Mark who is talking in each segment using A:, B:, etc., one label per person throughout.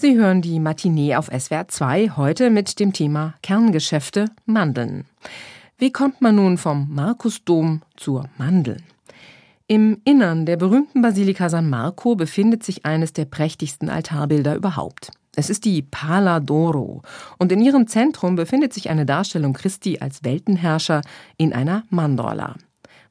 A: Sie hören die Matinee auf SWR 2 heute mit dem Thema Kerngeschäfte Mandeln. Wie kommt man nun vom Markusdom zur Mandel? Im Innern der berühmten Basilika San Marco befindet sich eines der prächtigsten Altarbilder überhaupt. Es ist die Pala d'Oro und in ihrem Zentrum befindet sich eine Darstellung Christi als Weltenherrscher in einer Mandorla.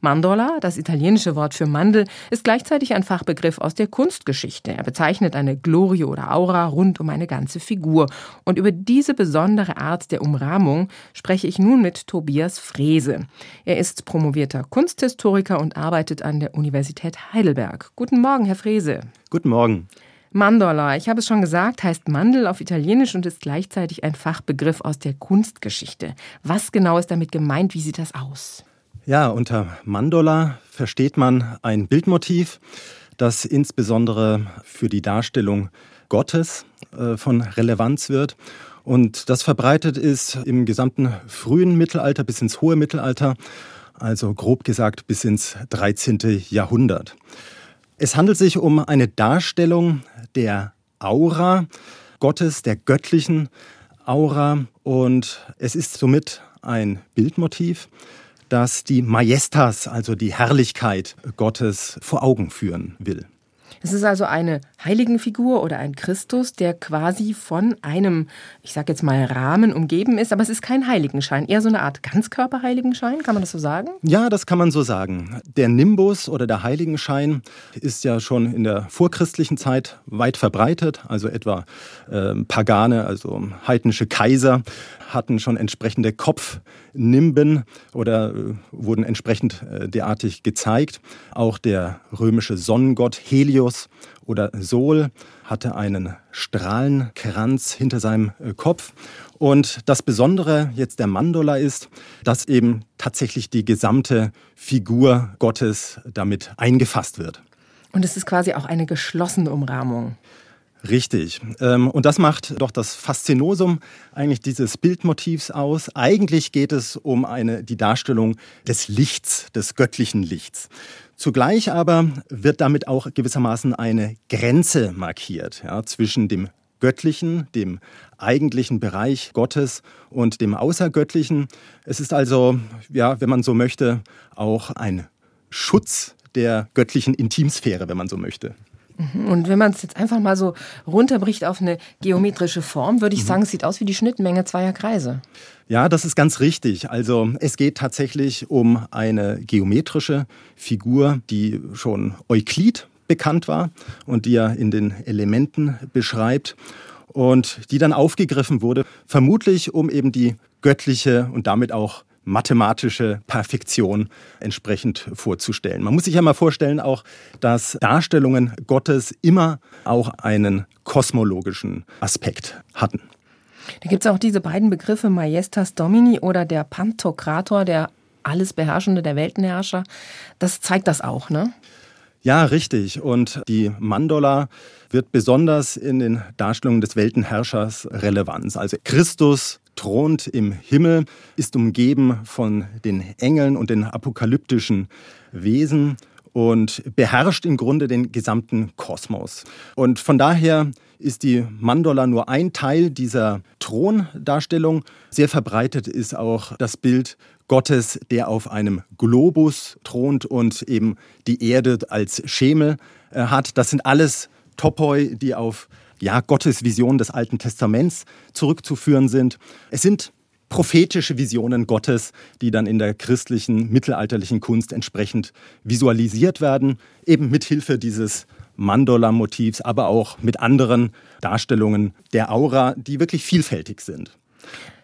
A: Mandorla, das italienische Wort für Mandel, ist gleichzeitig ein Fachbegriff aus der Kunstgeschichte. Er bezeichnet eine Glorie oder Aura rund um eine ganze Figur. Und über diese besondere Art der Umrahmung spreche ich nun mit Tobias Frese. Er ist promovierter Kunsthistoriker und arbeitet an der Universität Heidelberg. Guten Morgen, Herr Frese.
B: Guten Morgen.
A: Mandorla, ich habe es schon gesagt, heißt Mandel auf Italienisch und ist gleichzeitig ein Fachbegriff aus der Kunstgeschichte. Was genau ist damit gemeint? Wie sieht das aus?
B: Ja, unter Mandola versteht man ein Bildmotiv, das insbesondere für die Darstellung Gottes äh, von Relevanz wird. Und das verbreitet ist im gesamten frühen Mittelalter bis ins hohe Mittelalter, also grob gesagt bis ins 13. Jahrhundert. Es handelt sich um eine Darstellung der Aura Gottes, der göttlichen Aura. Und es ist somit ein Bildmotiv, das die Majestas, also die Herrlichkeit Gottes, vor Augen führen will.
A: Es ist also eine Heiligenfigur oder ein Christus, der quasi von einem, ich sage jetzt mal, Rahmen umgeben ist, aber es ist kein Heiligenschein, eher so eine Art Ganzkörperheiligenschein, kann man das so sagen?
B: Ja, das kann man so sagen. Der Nimbus oder der Heiligenschein ist ja schon in der vorchristlichen Zeit weit verbreitet, also etwa äh, Pagane, also heidnische Kaiser hatten schon entsprechende Kopfnimben oder äh, wurden entsprechend äh, derartig gezeigt. Auch der römische Sonnengott Helios oder Sol hatte einen Strahlenkranz hinter seinem äh, Kopf. Und das Besondere jetzt der Mandola ist, dass eben tatsächlich die gesamte Figur Gottes damit eingefasst wird.
A: Und es ist quasi auch eine geschlossene Umrahmung.
B: Richtig. Ähm, und das macht doch das Faszinosum eigentlich dieses Bildmotivs aus. Eigentlich geht es um eine, die Darstellung des Lichts, des göttlichen Lichts. Zugleich aber wird damit auch gewissermaßen eine Grenze markiert ja, zwischen dem göttlichen, dem eigentlichen Bereich Gottes und dem außergöttlichen. Es ist also, ja, wenn man so möchte, auch ein Schutz der göttlichen Intimsphäre, wenn man so möchte.
A: Mhm. Und wenn man es jetzt einfach mal so runterbricht auf eine geometrische Form, würde ich mhm. sagen, es sieht aus wie die Schnittmenge zweier Kreise.
B: Ja, das ist ganz richtig. Also es geht tatsächlich um eine geometrische Figur, die schon Euklid bekannt war und die er in den Elementen beschreibt und die dann aufgegriffen wurde, vermutlich um eben die göttliche und damit auch mathematische Perfektion entsprechend vorzustellen. Man muss sich ja mal vorstellen auch, dass Darstellungen Gottes immer auch einen kosmologischen Aspekt hatten.
A: Da gibt es auch diese beiden Begriffe Majestas Domini oder der Pantokrator, der alles Beherrschende, der Weltenherrscher. Das zeigt das auch, ne?
B: Ja, richtig. Und die Mandola wird besonders in den Darstellungen des Weltenherrschers Relevanz. Also Christus thront im Himmel, ist umgeben von den Engeln und den apokalyptischen Wesen und beherrscht im Grunde den gesamten Kosmos. Und von daher ist die Mandola nur ein Teil dieser Throndarstellung. Sehr verbreitet ist auch das Bild Gottes, der auf einem Globus thront und eben die Erde als Schemel äh, hat. Das sind alles Topoi, die auf ja, Gottes Vision des Alten Testaments zurückzuführen sind. Es sind prophetische Visionen Gottes, die dann in der christlichen, mittelalterlichen Kunst entsprechend visualisiert werden, eben mit Hilfe dieses Mandala-Motivs, aber auch mit anderen Darstellungen der Aura, die wirklich vielfältig sind.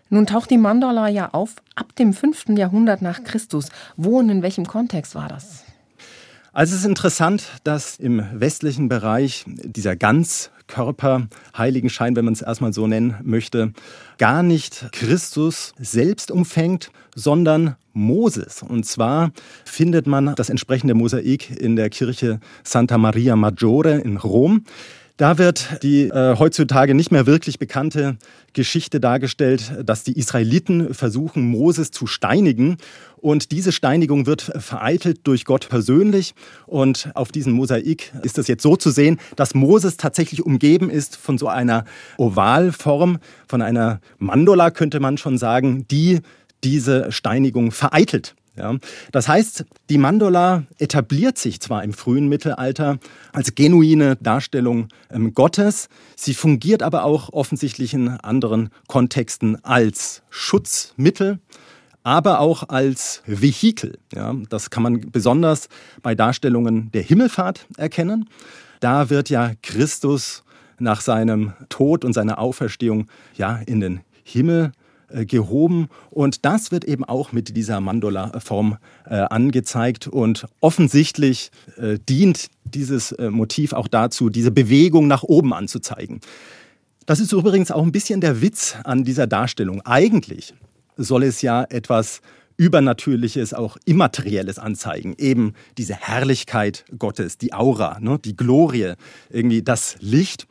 A: Nun taucht die Mandala ja auf ab dem 5. Jahrhundert nach Christus. Wo und in welchem Kontext war das?
B: Also es ist interessant, dass im westlichen Bereich dieser Ganzkörper Heiligenschein, wenn man es erstmal so nennen möchte, gar nicht Christus selbst umfängt, sondern Moses. Und zwar findet man das entsprechende Mosaik in der Kirche Santa Maria Maggiore in Rom. Da wird die äh, heutzutage nicht mehr wirklich bekannte Geschichte dargestellt, dass die Israeliten versuchen, Moses zu steinigen. Und diese Steinigung wird vereitelt durch Gott persönlich. Und auf diesem Mosaik ist es jetzt so zu sehen, dass Moses tatsächlich umgeben ist von so einer Ovalform, von einer Mandola könnte man schon sagen, die diese Steinigung vereitelt. Ja, das heißt, die Mandola etabliert sich zwar im frühen Mittelalter als genuine Darstellung ähm, Gottes, sie fungiert aber auch offensichtlich in anderen Kontexten als Schutzmittel, aber auch als Vehikel. Ja, das kann man besonders bei Darstellungen der Himmelfahrt erkennen. Da wird ja Christus nach seinem Tod und seiner Auferstehung ja in den Himmel gehoben. Und das wird eben auch mit dieser Mandola-Form äh, angezeigt. Und offensichtlich äh, dient dieses äh, Motiv auch dazu, diese Bewegung nach oben anzuzeigen. Das ist übrigens auch ein bisschen der Witz an dieser Darstellung. Eigentlich soll es ja etwas Übernatürliches, auch Immaterielles anzeigen. Eben diese Herrlichkeit Gottes, die Aura, ne, die Glorie, irgendwie das Licht.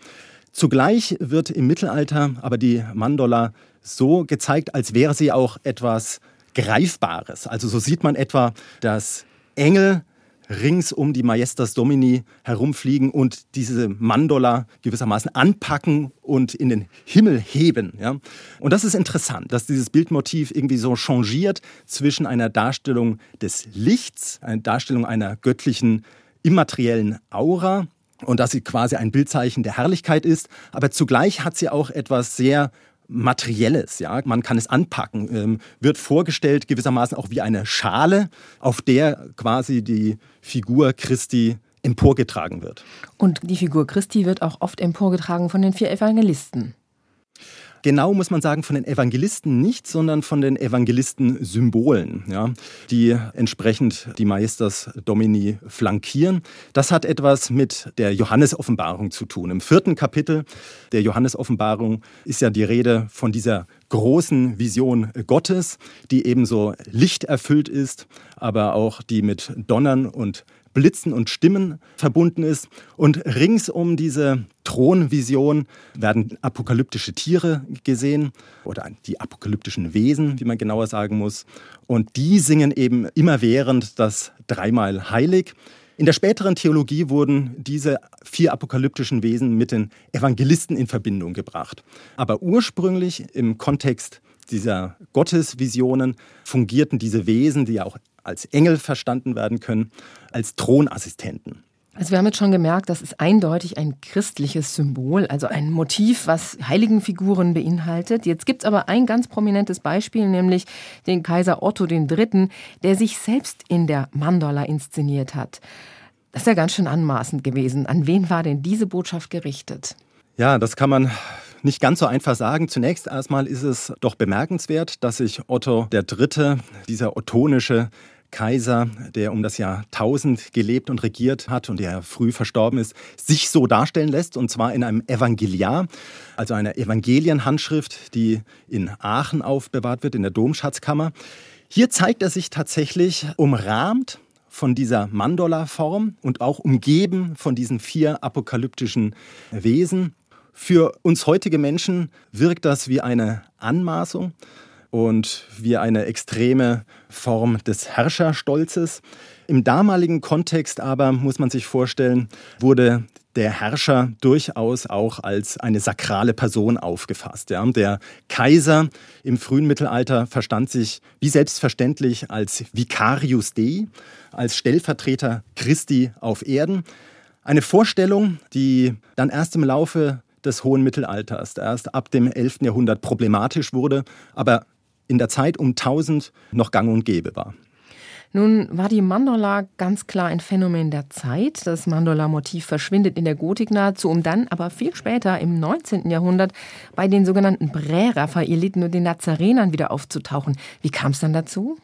B: Zugleich wird im Mittelalter aber die Mandola so gezeigt, als wäre sie auch etwas Greifbares. Also so sieht man etwa, dass Engel rings um die Majestas Domini herumfliegen und diese Mandola gewissermaßen anpacken und in den Himmel heben. Ja? Und das ist interessant, dass dieses Bildmotiv irgendwie so changiert zwischen einer Darstellung des Lichts, einer Darstellung einer göttlichen immateriellen Aura und dass sie quasi ein Bildzeichen der Herrlichkeit ist, aber zugleich hat sie auch etwas sehr Materielles. Ja? Man kann es anpacken, ähm, wird vorgestellt gewissermaßen auch wie eine Schale, auf der quasi die Figur Christi emporgetragen wird.
A: Und die Figur Christi wird auch oft emporgetragen von den vier Evangelisten.
B: Genau muss man sagen, von den Evangelisten nicht, sondern von den Evangelisten-Symbolen, ja, die entsprechend die Maesters Domini flankieren. Das hat etwas mit der Johannesoffenbarung zu tun. Im vierten Kapitel der Johannesoffenbarung ist ja die Rede von dieser großen Vision Gottes, die ebenso lichterfüllt ist, aber auch die mit Donnern und Blitzen und Stimmen verbunden ist. Und rings um diese Thronvision werden apokalyptische Tiere gesehen oder die apokalyptischen Wesen, wie man genauer sagen muss. Und die singen eben immerwährend das dreimal heilig. In der späteren Theologie wurden diese vier apokalyptischen Wesen mit den Evangelisten in Verbindung gebracht. Aber ursprünglich im Kontext dieser Gottesvisionen fungierten diese Wesen, die ja auch als Engel verstanden werden können, als Thronassistenten.
A: Also wir haben jetzt schon gemerkt, das ist eindeutig ein christliches Symbol, also ein Motiv, was Heiligenfiguren beinhaltet. Jetzt gibt es aber ein ganz prominentes Beispiel, nämlich den Kaiser Otto III., der sich selbst in der Mandala inszeniert hat. Das ist ja ganz schön anmaßend gewesen. An wen war denn diese Botschaft gerichtet?
B: Ja, das kann man nicht ganz so einfach sagen. Zunächst erstmal ist es doch bemerkenswert, dass sich Otto III., dieser ottonische Kaiser, der um das Jahr 1000 gelebt und regiert hat und der früh verstorben ist, sich so darstellen lässt, und zwar in einem Evangeliar, also einer Evangelienhandschrift, die in Aachen aufbewahrt wird, in der Domschatzkammer. Hier zeigt er sich tatsächlich umrahmt von dieser Mandola-Form und auch umgeben von diesen vier apokalyptischen Wesen. Für uns heutige Menschen wirkt das wie eine Anmaßung und wie eine extreme Form des Herrscherstolzes. Im damaligen Kontext aber, muss man sich vorstellen, wurde der Herrscher durchaus auch als eine sakrale Person aufgefasst. Ja. Der Kaiser im frühen Mittelalter verstand sich wie selbstverständlich als Vicarius Dei, als Stellvertreter Christi auf Erden. Eine Vorstellung, die dann erst im Laufe des hohen Mittelalters, erst ab dem 11. Jahrhundert problematisch wurde, aber in der Zeit um 1000 noch gang und gäbe war.
A: Nun war die Mandola ganz klar ein Phänomen der Zeit. Das Mandola-Motiv verschwindet in der Gotik nahezu, um dann aber viel später im 19. Jahrhundert bei den sogenannten Prä-Raphaeliten und den Nazarenern wieder aufzutauchen. Wie kam es dann dazu?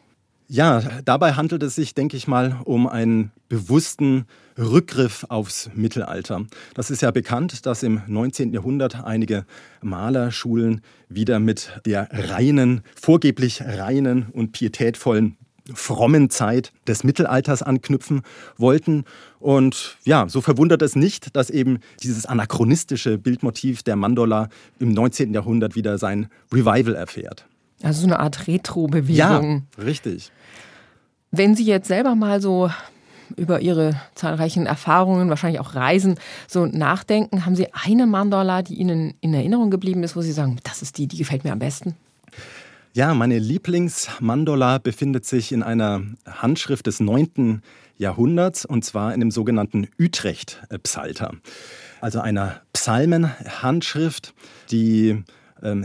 B: Ja, dabei handelt es sich, denke ich mal, um einen bewussten Rückgriff aufs Mittelalter. Das ist ja bekannt, dass im 19. Jahrhundert einige Malerschulen wieder mit der reinen, vorgeblich reinen und pietätvollen frommen Zeit des Mittelalters anknüpfen wollten. Und ja, so verwundert es nicht, dass eben dieses anachronistische Bildmotiv der Mandola im 19. Jahrhundert wieder sein Revival erfährt.
A: Also so eine Art Retro-Bewegung.
B: Ja, richtig.
A: Wenn Sie jetzt selber mal so über Ihre zahlreichen Erfahrungen, wahrscheinlich auch Reisen, so nachdenken, haben Sie eine Mandala, die Ihnen in Erinnerung geblieben ist, wo Sie sagen, das ist die, die gefällt mir am besten?
B: Ja, meine Lieblingsmandola befindet sich in einer Handschrift des 9. Jahrhunderts und zwar in dem sogenannten Utrecht-Psalter. Also einer Psalmenhandschrift, die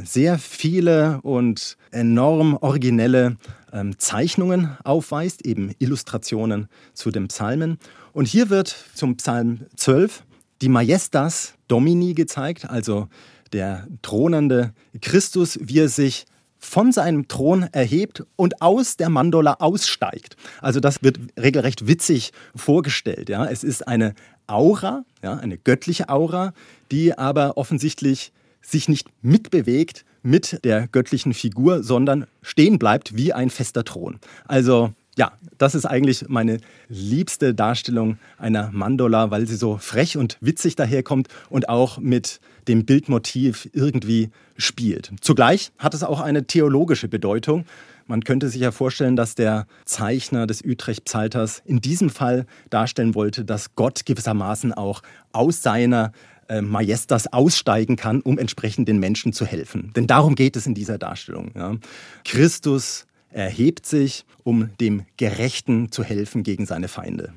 B: sehr viele und enorm originelle ähm, Zeichnungen aufweist, eben Illustrationen zu den Psalmen. Und hier wird zum Psalm 12 die Majestas Domini gezeigt, also der thronende Christus, wie er sich von seinem Thron erhebt und aus der Mandola aussteigt. Also das wird regelrecht witzig vorgestellt. Ja. Es ist eine Aura, ja, eine göttliche Aura, die aber offensichtlich sich nicht mitbewegt mit der göttlichen Figur, sondern stehen bleibt wie ein fester Thron. Also ja, das ist eigentlich meine liebste Darstellung einer Mandola, weil sie so frech und witzig daherkommt und auch mit dem Bildmotiv irgendwie spielt. Zugleich hat es auch eine theologische Bedeutung. Man könnte sich ja vorstellen, dass der Zeichner des Utrecht-Psalters in diesem Fall darstellen wollte, dass Gott gewissermaßen auch aus seiner äh, Majestas aussteigen kann, um entsprechend den Menschen zu helfen. Denn darum geht es in dieser Darstellung. Ja. Christus erhebt sich, um dem Gerechten zu helfen gegen seine Feinde.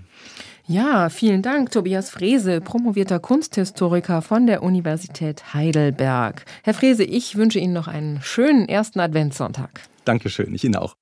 A: Ja, vielen Dank, Tobias Frese, promovierter Kunsthistoriker von der Universität Heidelberg. Herr Frese, ich wünsche Ihnen noch einen schönen ersten Adventssonntag.
B: Dankeschön, ich Ihnen auch.